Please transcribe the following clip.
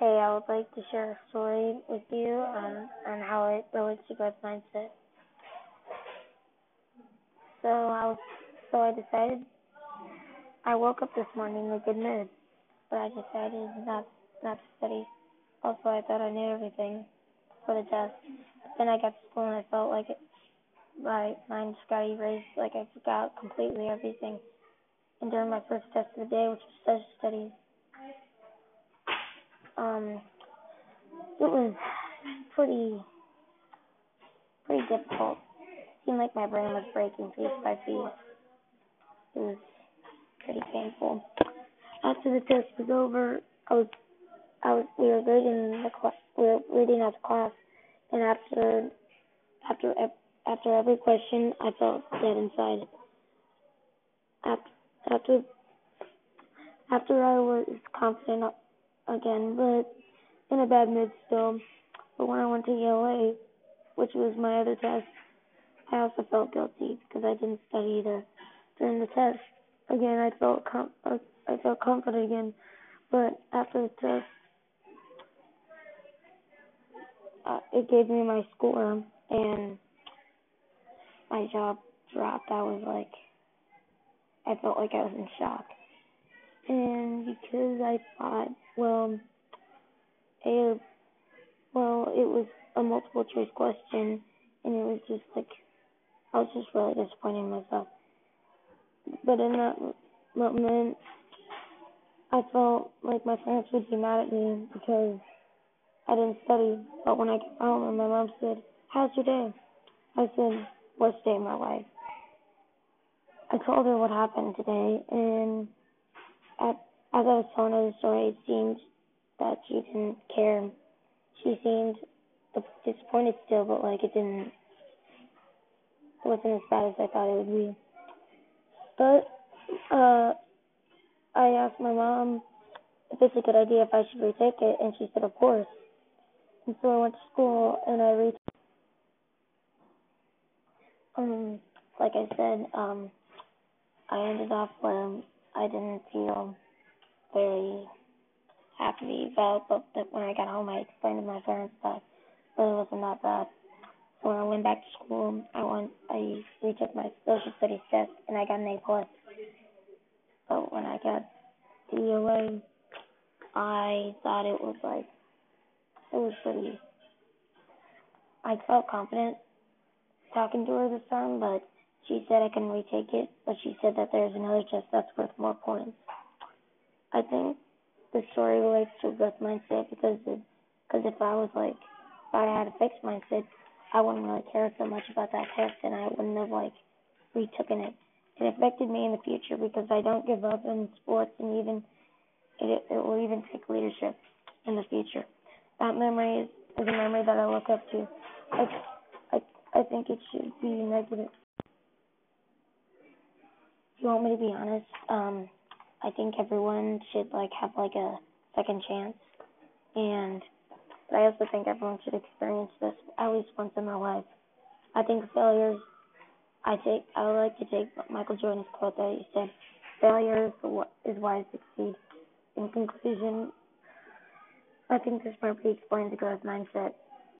Hey, I would like to share a story with you on, on how it relates to growth mindset. So I was, so I decided, I woke up this morning in a good mood, but I decided not, not to study. Also, I thought I knew everything for the test. Then I got to school and I felt like it, my mind just got erased, like I forgot completely everything. And during my first test of the day, which was social studies, um, it was pretty, pretty difficult. It seemed like my brain was breaking piece by piece. It was pretty painful. After the test was over, I was, I was, we were reading the class, we were reading out the class, and after, after, after every question, I felt dead inside. After, after, after I was confident again, but in a bad mood still. But when I went to ELA, which was my other test, I also felt guilty because I didn't study either. During the test, again, I felt com- I felt confident again, but after the test, uh, it gave me my score and my job dropped. I was like, I felt like I was in shock, and because I thought, well, a well, it was a multiple choice question, and it was just like I was just really disappointed in myself. But in that moment, I felt like my parents would be mad at me because I didn't study. But when I got home and my mom said, "How's your day?" I said, "Worst day of my life." I told her what happened today, and as I was telling her the story, it seemed that she didn't care. She seemed disappointed still, but like it didn't, it wasn't as bad as I thought it would be. But uh, I asked my mom if it's a good idea if I should retake it, and she said, of course. And so I went to school and I retook. Um, like I said, um, I ended up where I didn't feel very happy about, but when I got home, I explained to my parents that really wasn't that bad. So when I went back to school, I went, I retook my social studies test, and I got an A plus. But when I got ELA, I thought it was like, it was pretty. I felt confident talking to her this time, but she said I can retake it. But she said that there's another test that's worth more points. I think the story relates to growth mindset because it, because if I was like if I had a fixed mindset, I wouldn't really care so much about that test, and I wouldn't have like retooken it. It affected me in the future because I don't give up in sports, and even it, it will even take leadership in the future. That memory is, is a memory that I look up to. I, I, I think it should be negative. You want me to be honest, um, I think everyone should like have like a second chance, and but I also think everyone should experience this at least once in their life. I think failures. I take. I would like to take Michael Jordan's quote that he said, "Failure is why I succeed." In conclusion, I think this perfectly explains the growth mindset.